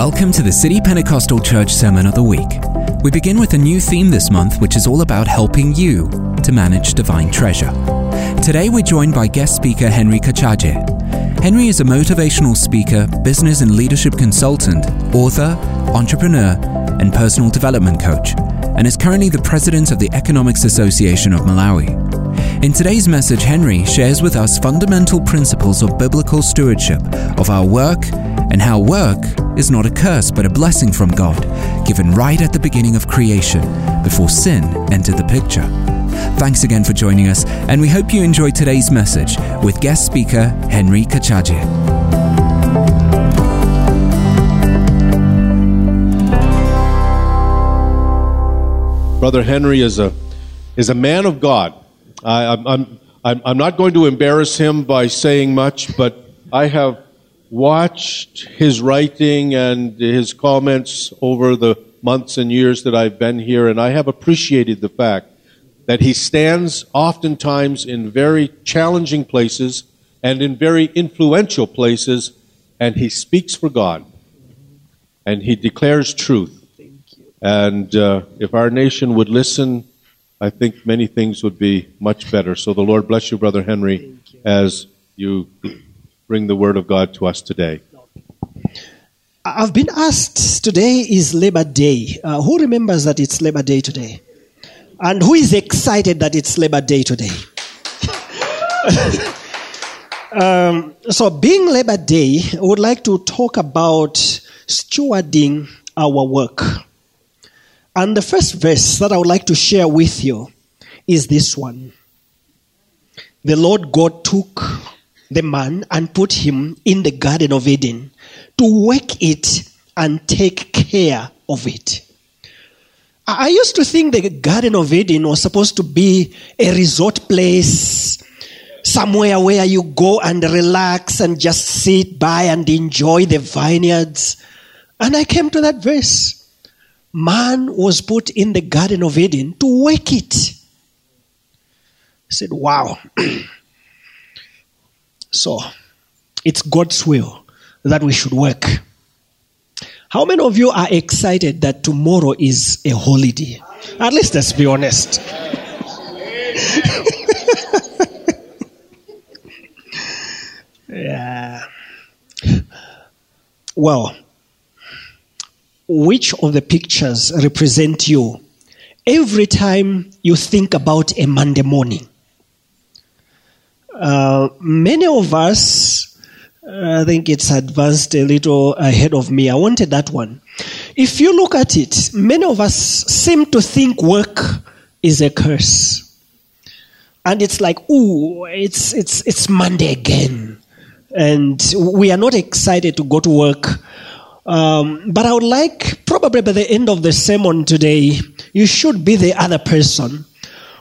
Welcome to the City Pentecostal Church Sermon of the Week. We begin with a new theme this month, which is all about helping you to manage divine treasure. Today we're joined by guest speaker Henry Kachaje. Henry is a motivational speaker, business and leadership consultant, author, entrepreneur, and personal development coach, and is currently the president of the Economics Association of Malawi. In today's message, Henry shares with us fundamental principles of biblical stewardship of our work and how work is not a curse but a blessing from God, given right at the beginning of creation, before sin entered the picture. Thanks again for joining us, and we hope you enjoy today's message with guest speaker Henry Kachaje. Brother Henry is a is a man of God. I, I'm I'm I'm not going to embarrass him by saying much, but I have watched his writing and his comments over the months and years that I've been here, and I have appreciated the fact that he stands oftentimes in very challenging places and in very influential places, and he speaks for God, and he declares truth. And uh, if our nation would listen, I think many things would be much better. So the Lord bless you, Brother Henry, you. as you bring the word of God to us today. I've been asked today is Labor Day. Uh, who remembers that it's Labor Day today? And who is excited that it's Labor Day today? um, so, being Labor Day, I would like to talk about stewarding our work. And the first verse that I would like to share with you is this one. The Lord God took the man and put him in the Garden of Eden to work it and take care of it. I used to think the Garden of Eden was supposed to be a resort place, somewhere where you go and relax and just sit by and enjoy the vineyards. And I came to that verse. Man was put in the Garden of Eden to work it. I said, wow. So, it's God's will that we should work. How many of you are excited that tomorrow is a holiday? At least let's be honest. yeah. Well, which of the pictures represent you every time you think about a Monday morning? Uh, many of us, I think it's advanced a little ahead of me. I wanted that one. If you look at it, many of us seem to think work is a curse. And it's like, ooh, it's, it's, it's Monday again. And we are not excited to go to work. Um, but I would like, probably by the end of the sermon today, you should be the other person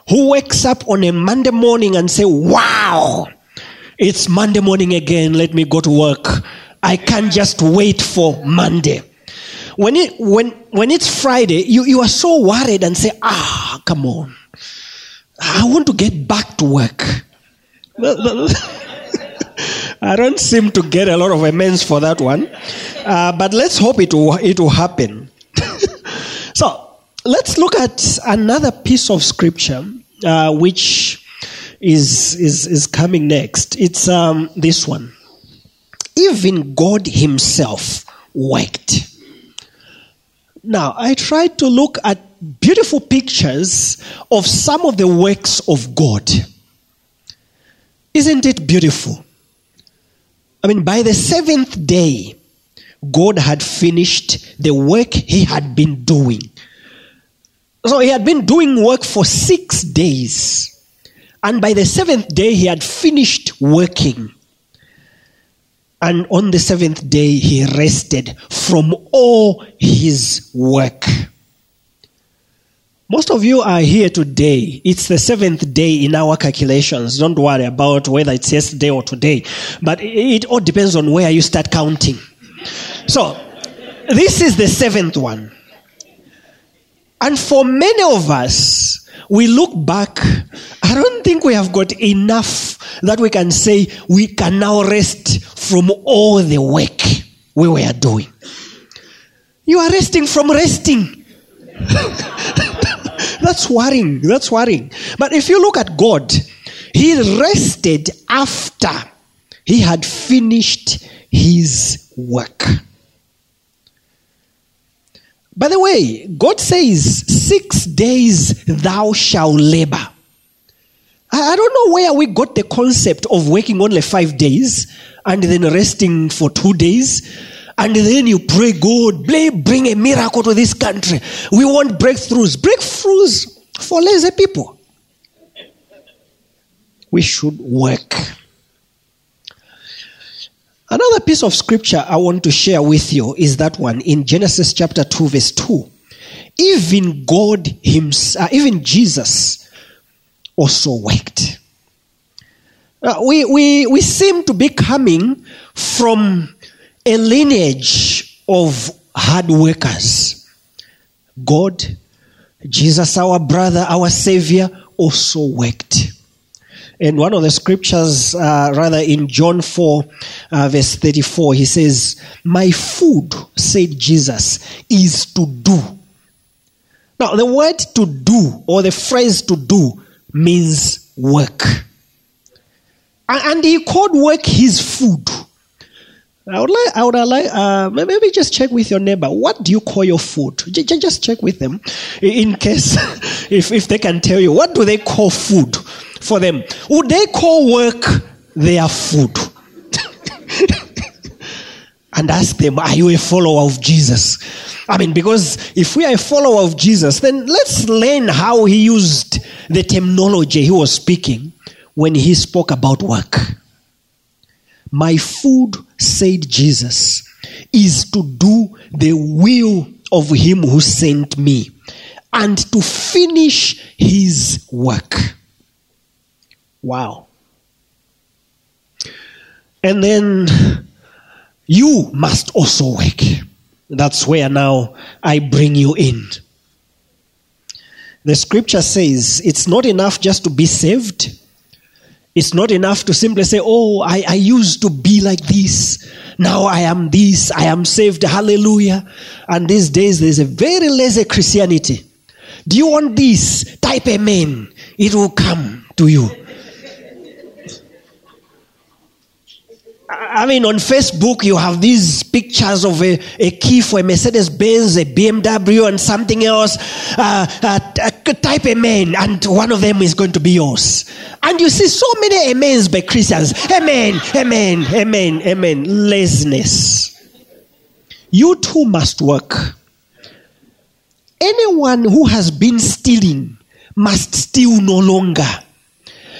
who wakes up on a Monday morning and say, wow, it's Monday morning again. Let me go to work. I can't just wait for Monday. When, it, when, when it's Friday, you, you are so worried and say, ah, come on. I want to get back to work. I don't seem to get a lot of amends for that one. Uh, but let's hope it will, it will happen. so, let's look at another piece of scripture uh, which is, is, is coming next. It's um, this one. Even God Himself worked. Now, I tried to look at beautiful pictures of some of the works of God. Isn't it beautiful? I mean, by the seventh day, God had finished the work He had been doing. So he had been doing work for six days. And by the seventh day, he had finished working. And on the seventh day, he rested from all his work. Most of you are here today. It's the seventh day in our calculations. Don't worry about whether it's yesterday or today. But it all depends on where you start counting. So, this is the seventh one. And for many of us, we look back, I don't think we have got enough that we can say we can now rest from all the work we were doing. You are resting from resting. That's worrying. That's worrying. But if you look at God, He rested after He had finished His work. By the way, God says, Six days thou shalt labor. I don't know where we got the concept of working only five days and then resting for two days. And then you pray, God, bring a miracle to this country. We want breakthroughs. Breakthroughs for lazy people. We should work. Another piece of scripture I want to share with you is that one in Genesis chapter 2, verse 2. Even God Himself, uh, even Jesus also worked. Uh, we, we, we seem to be coming from a lineage of hard workers. God, Jesus, our brother, our Savior, also worked. And one of the scriptures, uh, rather in John 4, uh, verse 34, he says, My food, said Jesus, is to do. Now, the word to do, or the phrase to do, means work. And he called work his food. I would like, I would like, uh, maybe just check with your neighbor. What do you call your food? Just check with them, in case if if they can tell you what do they call food for them. Would they call work their food? and ask them, Are you a follower of Jesus? I mean, because if we are a follower of Jesus, then let's learn how he used the terminology he was speaking when he spoke about work. My food, said Jesus, is to do the will of him who sent me and to finish his work. Wow. And then you must also work. That's where now I bring you in. The scripture says it's not enough just to be saved. It's not enough to simply say, Oh, I, I used to be like this. Now I am this. I am saved. Hallelujah. And these days there's a very lazy Christianity. Do you want this? Type amen. It will come to you. I mean, on Facebook, you have these pictures of a, a key for a Mercedes Benz, a BMW, and something else. Uh, uh, type amen, and one of them is going to be yours. And you see so many amens by Christians. Amen, amen, amen, amen. Laziness. You too must work. Anyone who has been stealing must steal no longer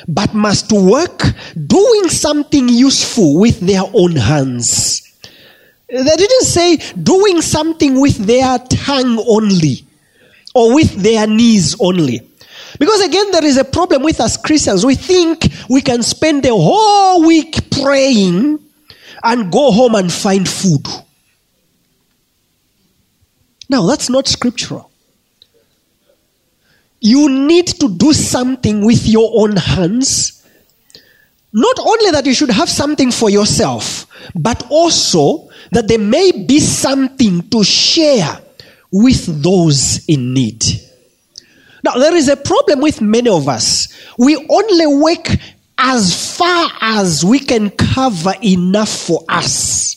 but must work doing something useful with their own hands. They didn't say doing something with their tongue only or with their knees only. Because again, there is a problem with us Christians. We think we can spend the whole week praying and go home and find food. Now, that's not scriptural. You need to do something with your own hands. Not only that you should have something for yourself, but also that there may be something to share with those in need. Now, there is a problem with many of us. We only work as far as we can cover enough for us.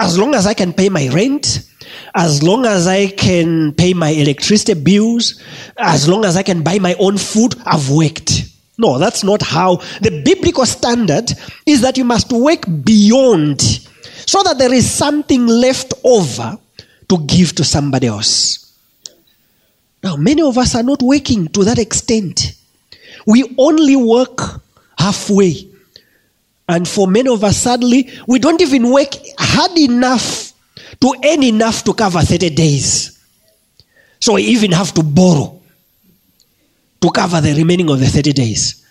As long as I can pay my rent, as long as I can pay my electricity bills, as long as I can buy my own food, I've worked. No, that's not how. The biblical standard is that you must work beyond so that there is something left over to give to somebody else. Now, many of us are not working to that extent. We only work halfway. And for many of us, sadly, we don't even work hard enough to earn enough to cover 30 days. So we even have to borrow to cover the remaining of the 30 days.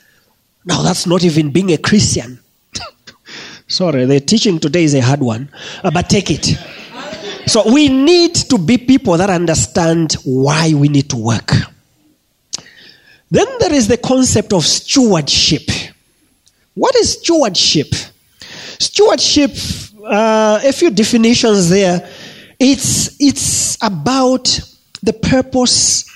Now, that's not even being a Christian. Sorry, the teaching today is a hard one, uh, but take it. So, we need to be people that understand why we need to work. Then there is the concept of stewardship. What is stewardship? Stewardship uh, a few definitions there It's, it's about the purpose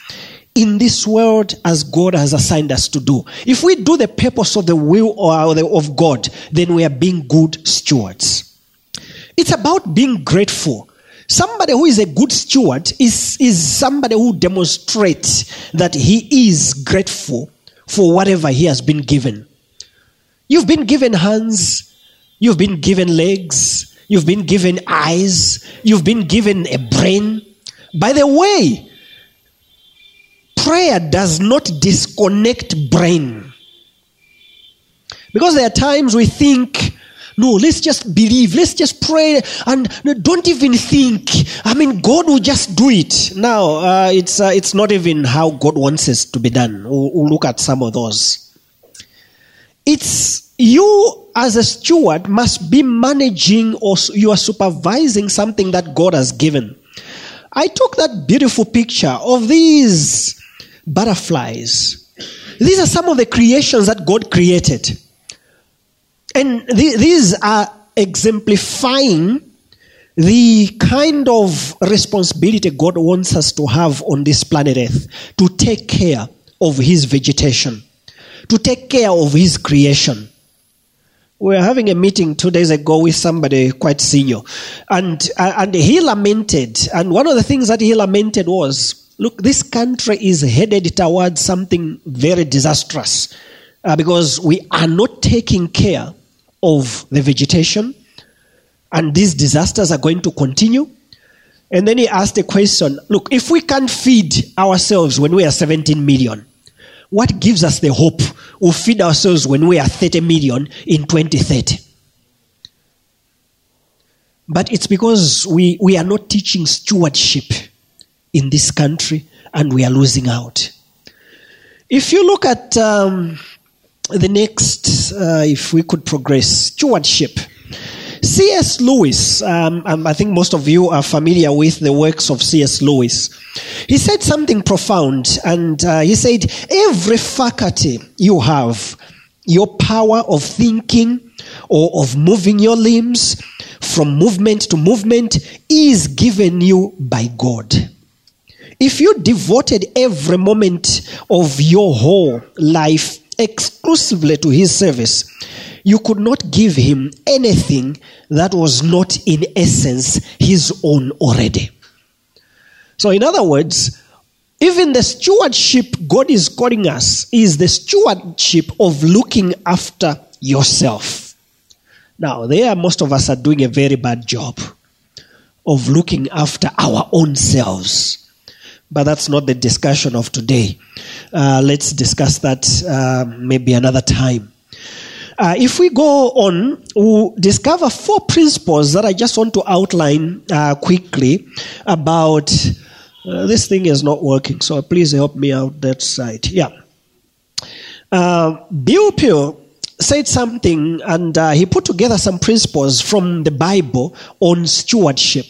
in this world as God has assigned us to do. If we do the purpose of the will or of God, then we are being good stewards. It's about being grateful. Somebody who is a good steward is, is somebody who demonstrates that he is grateful for whatever he has been given. You've been given hands, you've been given legs, you've been given eyes, you've been given a brain. By the way, prayer does not disconnect brain. Because there are times we think, no, let's just believe, let's just pray, and don't even think. I mean, God will just do it. Now, uh, it's, uh, it's not even how God wants us to be done. We'll, we'll look at some of those. It's you as a steward must be managing or you are supervising something that God has given. I took that beautiful picture of these butterflies. These are some of the creations that God created. And th- these are exemplifying the kind of responsibility God wants us to have on this planet Earth to take care of His vegetation, to take care of His creation. We were having a meeting two days ago with somebody quite senior, and, uh, and he lamented. And one of the things that he lamented was look, this country is headed towards something very disastrous uh, because we are not taking care of the vegetation, and these disasters are going to continue. And then he asked a question look, if we can't feed ourselves when we are 17 million, what gives us the hope we'll feed ourselves when we are 30 million in 2030? But it's because we, we are not teaching stewardship in this country and we are losing out. If you look at um, the next, uh, if we could progress, stewardship. C.S. Lewis, um, um, I think most of you are familiar with the works of C.S. Lewis. He said something profound, and uh, he said, Every faculty you have, your power of thinking or of moving your limbs from movement to movement, is given you by God. If you devoted every moment of your whole life exclusively to his service, you could not give him anything that was not in essence his own already. So, in other words, even the stewardship God is calling us is the stewardship of looking after yourself. Now, there, most of us are doing a very bad job of looking after our own selves. But that's not the discussion of today. Uh, let's discuss that uh, maybe another time. Uh, if we go on, we'll discover four principles that I just want to outline uh, quickly about. Uh, this thing is not working, so please help me out that side. Yeah. Uh, Bill Peel said something, and he put together some principles from the Bible on stewardship.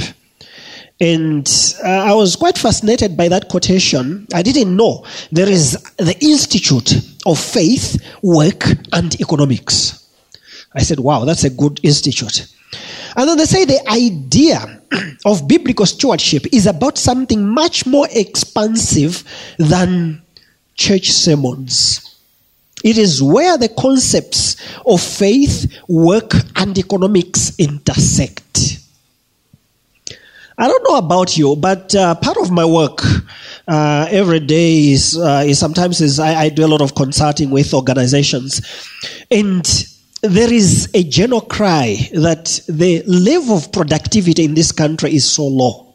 And uh, I was quite fascinated by that quotation. I didn't know there is the Institute of Faith, Work, and Economics. I said, wow, that's a good institute. And then they say the idea of biblical stewardship is about something much more expansive than church sermons. It is where the concepts of faith, work, and economics intersect. I don't know about you, but uh, part of my work uh, every day is, uh, is sometimes is I, I, do a lot of consulting with organizations, and there is a general cry that the level of productivity in this country is so low.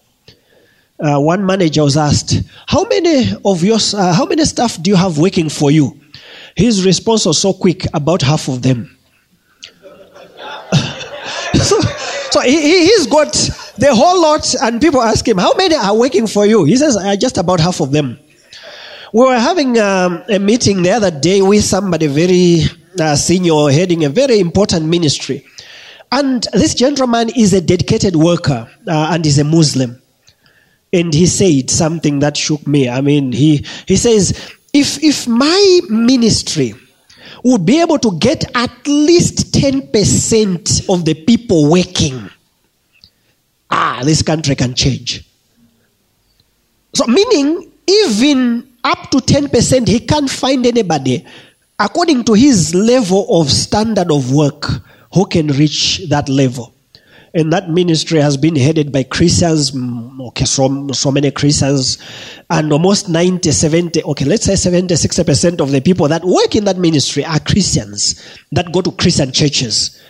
Uh, one manager was asked, "How many of your uh, how many staff do you have working for you?" His response was so quick, about half of them. so, so he, he's got the whole lot, and people ask him, How many are working for you? He says, Just about half of them. We were having um, a meeting the other day with somebody very uh, senior, heading a very important ministry. And this gentleman is a dedicated worker uh, and is a Muslim. And he said something that shook me. I mean, he, he says, if, if my ministry would be able to get at least 10% of the people working, ah, this country can change. So, meaning, even up to 10%, he can't find anybody according to his level of standard of work who can reach that level. And that ministry has been headed by Christians, okay, so, so many Christians, and almost 90, 70, okay, let's say 70, 60% of the people that work in that ministry are Christians that go to Christian churches.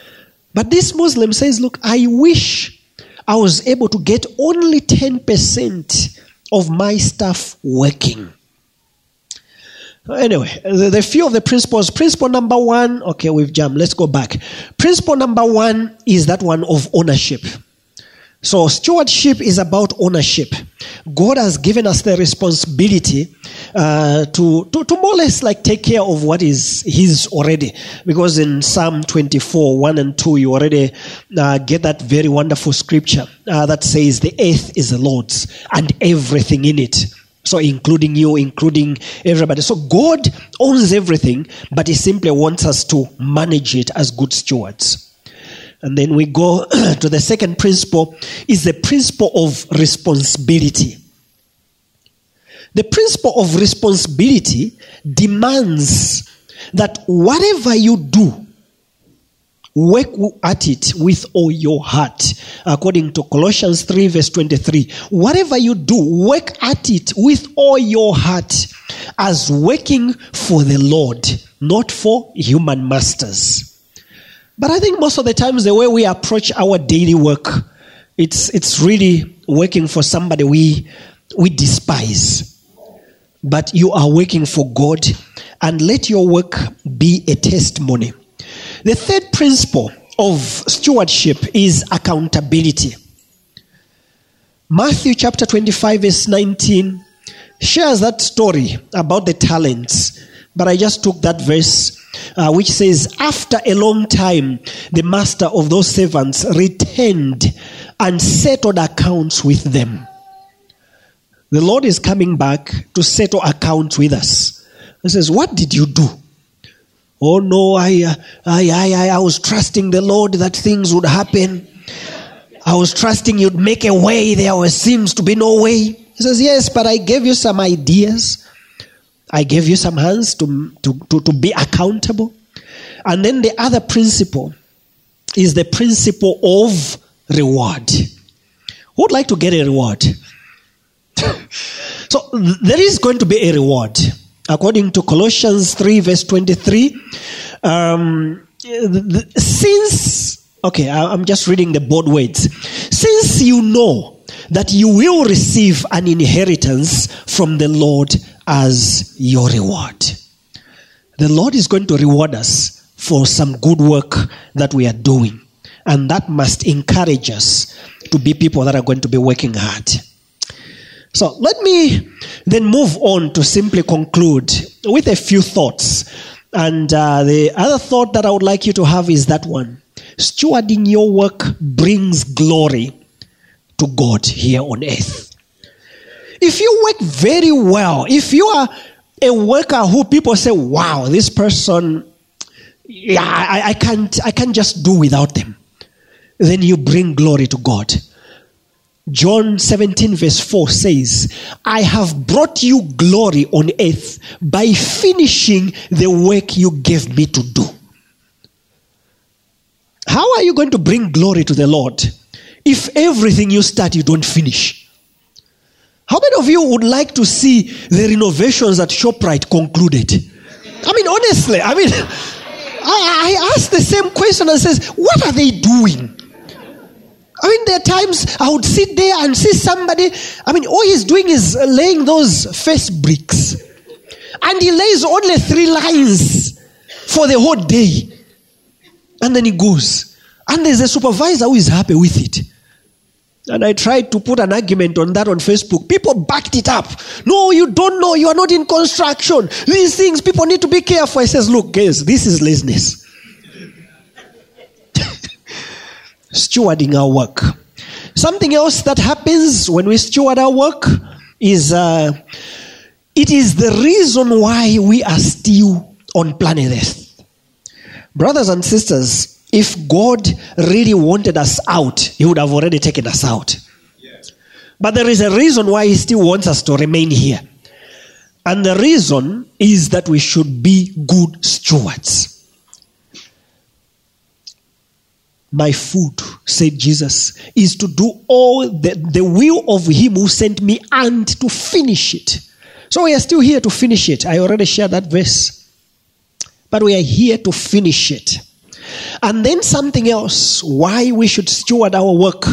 But this Muslim says, Look, I wish I was able to get only 10% of my staff working. Anyway, the, the few of the principles. Principle number one, okay, we've jumped. Let's go back. Principle number one is that one of ownership. So, stewardship is about ownership. God has given us the responsibility uh, to, to, to more or less like take care of what is His already. Because in Psalm 24, 1 and 2, you already uh, get that very wonderful scripture uh, that says, The earth is the Lord's and everything in it. So, including you, including everybody. So, God owns everything, but He simply wants us to manage it as good stewards. And then we go to the second principle is the principle of responsibility. The principle of responsibility demands that whatever you do, work at it with all your heart. According to Colossians 3, verse 23. Whatever you do, work at it with all your heart as working for the Lord, not for human masters. But I think most of the times the way we approach our daily work, it's, it's really working for somebody we, we despise. But you are working for God, and let your work be a testimony. The third principle of stewardship is accountability. Matthew chapter 25, verse 19 shares that story about the talents. But I just took that verse uh, which says, After a long time, the master of those servants returned and settled accounts with them. The Lord is coming back to settle accounts with us. He says, What did you do? Oh no, I, uh, I, I, I was trusting the Lord that things would happen. I was trusting you'd make a way. There seems to be no way. He says, Yes, but I gave you some ideas. I gave you some hands to, to, to, to be accountable. And then the other principle is the principle of reward. Who would like to get a reward? so there is going to be a reward. According to Colossians 3, verse 23, um, since, okay, I'm just reading the bold words. Since you know that you will receive an inheritance from the Lord as your reward. The Lord is going to reward us for some good work that we are doing. And that must encourage us to be people that are going to be working hard. So let me then move on to simply conclude with a few thoughts. And uh, the other thought that I would like you to have is that one stewarding your work brings glory to God here on earth. If you work very well, if you are a worker who people say, wow, this person, yeah, I, I, can't, I can't just do without them, then you bring glory to God. John 17, verse 4 says, I have brought you glory on earth by finishing the work you gave me to do. How are you going to bring glory to the Lord if everything you start you don't finish? How many of you would like to see the renovations at ShopRite concluded? I mean, honestly, I mean, I, I ask the same question and says, what are they doing? I mean, there are times I would sit there and see somebody. I mean, all he's doing is laying those face bricks. And he lays only three lines for the whole day. And then he goes. And there's a supervisor who is happy with it. And I tried to put an argument on that on Facebook. People backed it up. No, you don't know. You are not in construction. These things, people need to be careful. I says, look, guys, this is laziness. Stewarding our work. Something else that happens when we steward our work is uh, it is the reason why we are still on planet Earth. Brothers and sisters, if God really wanted us out, He would have already taken us out. But there is a reason why He still wants us to remain here. And the reason is that we should be good stewards. My food, said Jesus, is to do all the, the will of Him who sent me and to finish it. So we are still here to finish it. I already shared that verse. But we are here to finish it. And then something else why we should steward our work.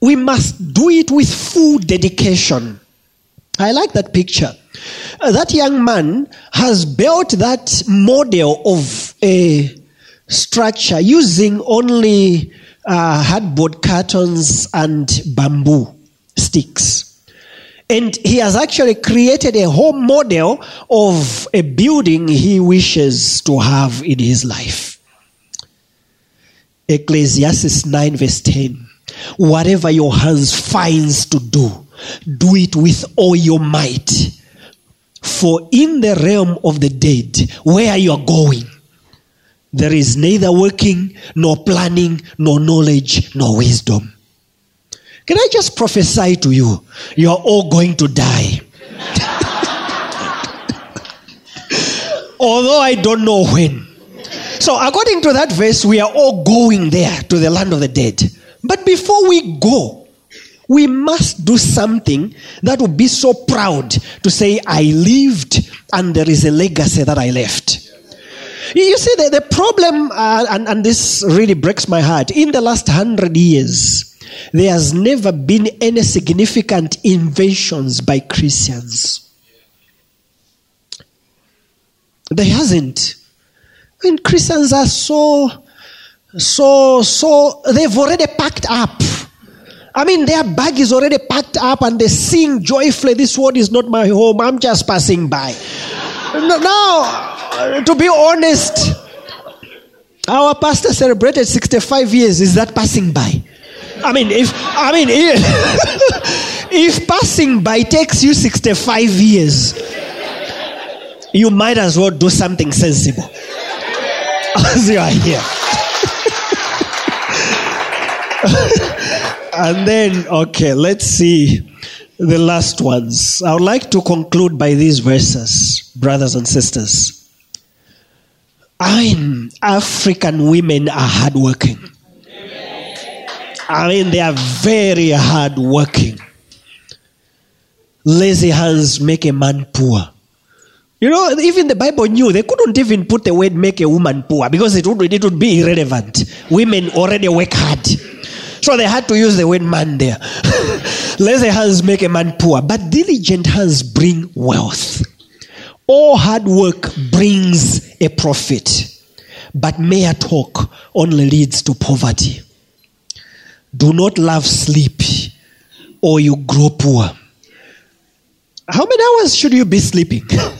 We must do it with full dedication. I like that picture. Uh, that young man has built that model of a structure using only uh, hardboard cartons and bamboo sticks. And he has actually created a whole model of a building he wishes to have in his life. Ecclesiastes 9, verse 10. Whatever your hands finds to do, do it with all your might. For in the realm of the dead, where you are going, there is neither working, nor planning, nor knowledge, nor wisdom. Can I just prophesy to you? You are all going to die. Although I don't know when. So, according to that verse, we are all going there to the land of the dead. But before we go, we must do something that will be so proud to say, I lived and there is a legacy that I left. You see, the, the problem, uh, and, and this really breaks my heart, in the last hundred years, there has never been any significant inventions by Christians. There hasn't. And Christians are so, so, so, they've already packed up. I mean, their bag is already packed up and they sing joyfully, This world is not my home, I'm just passing by. now, to be honest, our pastor celebrated 65 years. Is that passing by? I mean, if I mean, if, if passing by takes you 65 years, you might as well do something sensible you are here. and then, okay, let's see the last ones. I would like to conclude by these verses, brothers and sisters. I mean, African women are hardworking. I mean, they are very hardworking. Lazy hands make a man poor. You know, even the Bible knew they couldn't even put the word make a woman poor because it would, it would be irrelevant. Women already work hard. So they had to use the word man there. Lazy hands make a man poor, but diligent hands bring wealth. All hard work brings a profit, but mere talk only leads to poverty. Do not love sleep or you grow poor. How many hours should you be sleeping?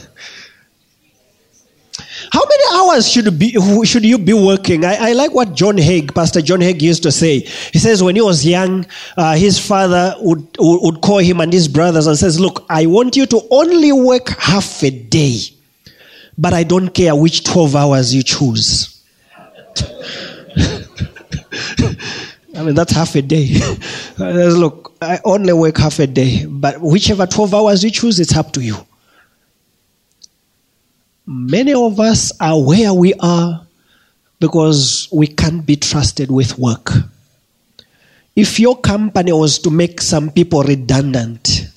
How many hours should, be, should you be working? I, I, like what John Haig, Pastor John Haig, used to say. He says when he was young, uh, his father would, would call him and his brothers and says, Look, I want you to only work half a day, but I don't care which 12 hours you choose. I mean, that's half a day. Look, I only work half a day, but whichever 12 hours you choose, it's up to you. Many of us are where we are because we can't be trusted with work. If your company was to make some people redundant,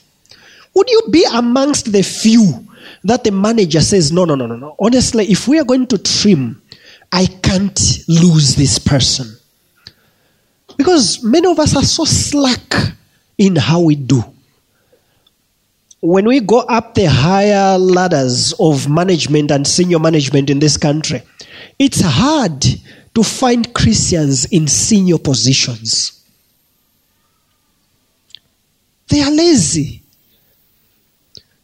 would you be amongst the few that the manager says, no, no, no, no, no. Honestly, if we are going to trim, I can't lose this person. Because many of us are so slack in how we do. When we go up the higher ladders of management and senior management in this country, it's hard to find Christians in senior positions. They are lazy.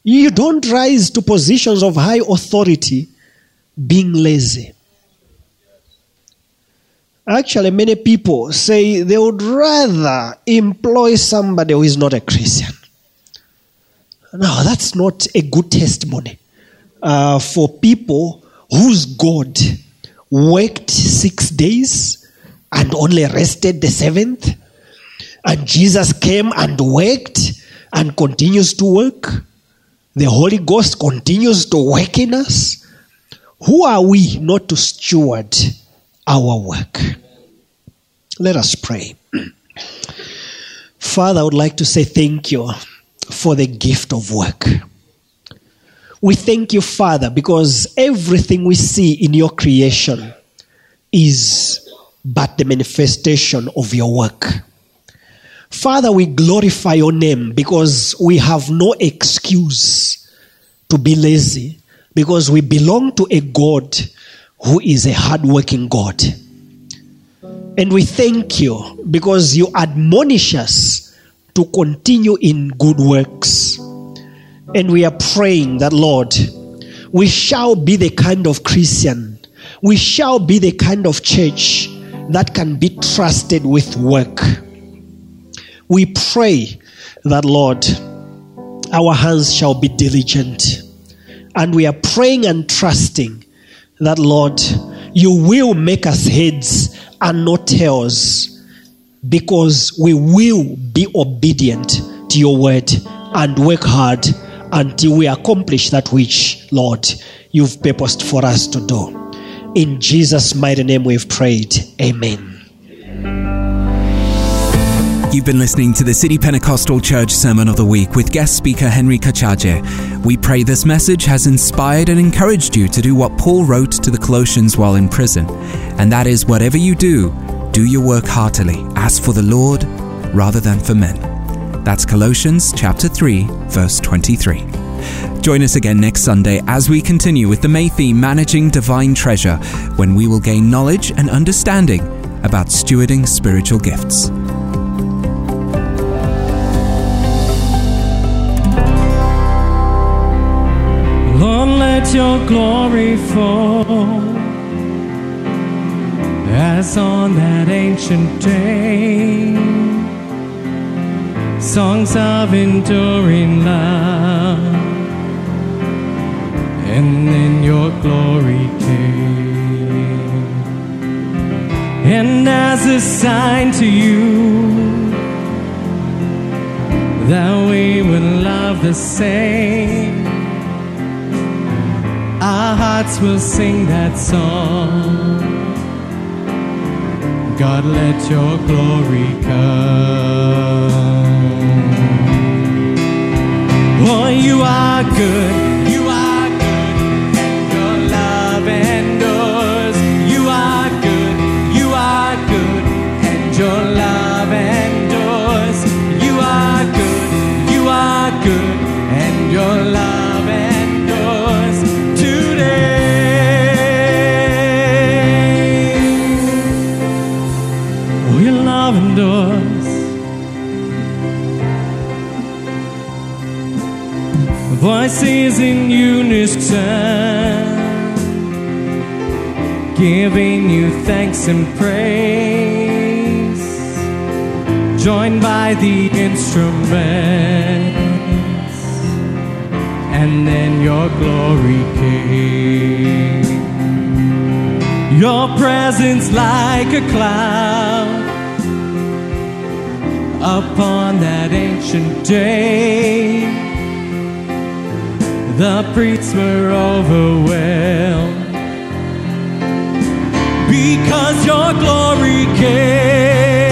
You don't rise to positions of high authority being lazy. Actually, many people say they would rather employ somebody who is not a Christian. Now, that's not a good testimony uh, for people whose God worked six days and only rested the seventh. And Jesus came and worked and continues to work. The Holy Ghost continues to work in us. Who are we not to steward our work? Let us pray. Father, I would like to say thank you for the gift of work. We thank you, Father, because everything we see in your creation is but the manifestation of your work. Father, we glorify your name because we have no excuse to be lazy because we belong to a God who is a hardworking God. And we thank you because you admonish us to continue in good works. And we are praying that, Lord, we shall be the kind of Christian, we shall be the kind of church that can be trusted with work. We pray that, Lord, our hands shall be diligent. And we are praying and trusting that, Lord, you will make us heads and not tails because we will be obedient to your word and work hard until we accomplish that which, Lord, you've purposed for us to do. In Jesus' mighty name we've prayed. Amen. You've been listening to the City Pentecostal Church Sermon of the Week with guest speaker Henry Kachaje. We pray this message has inspired and encouraged you to do what Paul wrote to the Colossians while in prison, and that is whatever you do, do your work heartily, as for the Lord rather than for men. That's Colossians chapter 3, verse 23. Join us again next Sunday as we continue with the May theme Managing Divine Treasure, when we will gain knowledge and understanding about stewarding spiritual gifts. Lord, let your glory fall as on that ancient day. Songs of enduring love, and then your glory came. And as a sign to you that we would love the same our hearts will sing that song. God, let your glory come. Oh, you are good. Voices in unison, giving you thanks and praise, joined by the instruments and then your glory came. Your presence like a cloud upon that ancient day. The priests were overwhelmed because your glory came.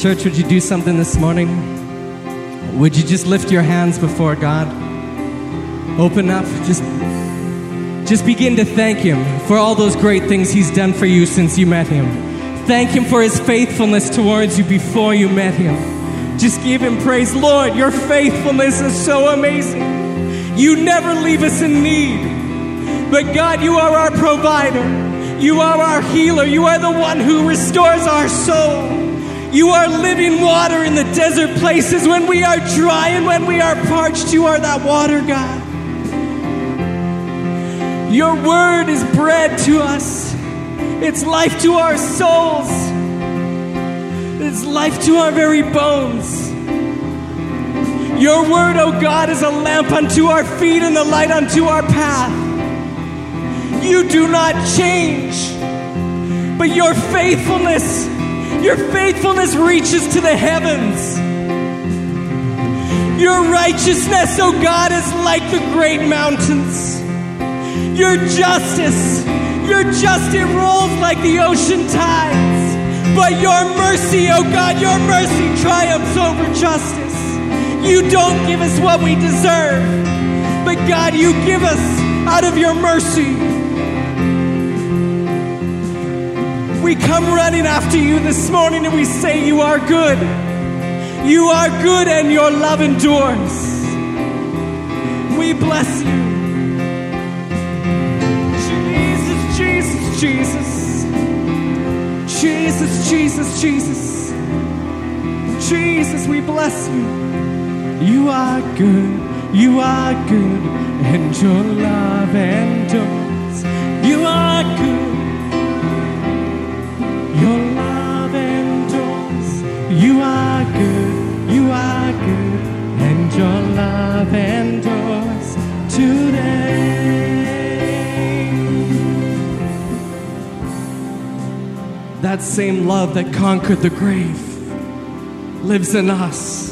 Church, would you do something this morning? Would you just lift your hands before God? Open up. Just, just begin to thank Him for all those great things He's done for you since you met Him. Thank Him for His faithfulness towards you before you met Him. Just give Him praise. Lord, your faithfulness is so amazing. You never leave us in need. But God, you are our provider. You are our healer. You are the one who restores our soul. You are living water in the desert places when we are dry and when we are parched. You are that water, God. Your word is bread to us, it's life to our souls, it's life to our very bones. Your word, O oh God, is a lamp unto our feet and a light unto our path. You do not change, but your faithfulness, your faithfulness reaches to the heavens. Your righteousness, O oh God, is like the great mountains. Your justice, your justice rolls like the ocean tides. But your mercy, oh God, your mercy triumphs over justice. You don't give us what we deserve, but God, you give us out of your mercy. We come running after you this morning and we say, You are good. You are good and your love endures. We bless you. Jesus. Jesus, Jesus, Jesus. Jesus, Jesus. Jesus, we bless you. You are good, you are good, and your love endures. You are good, that same love that conquered the grave lives in us.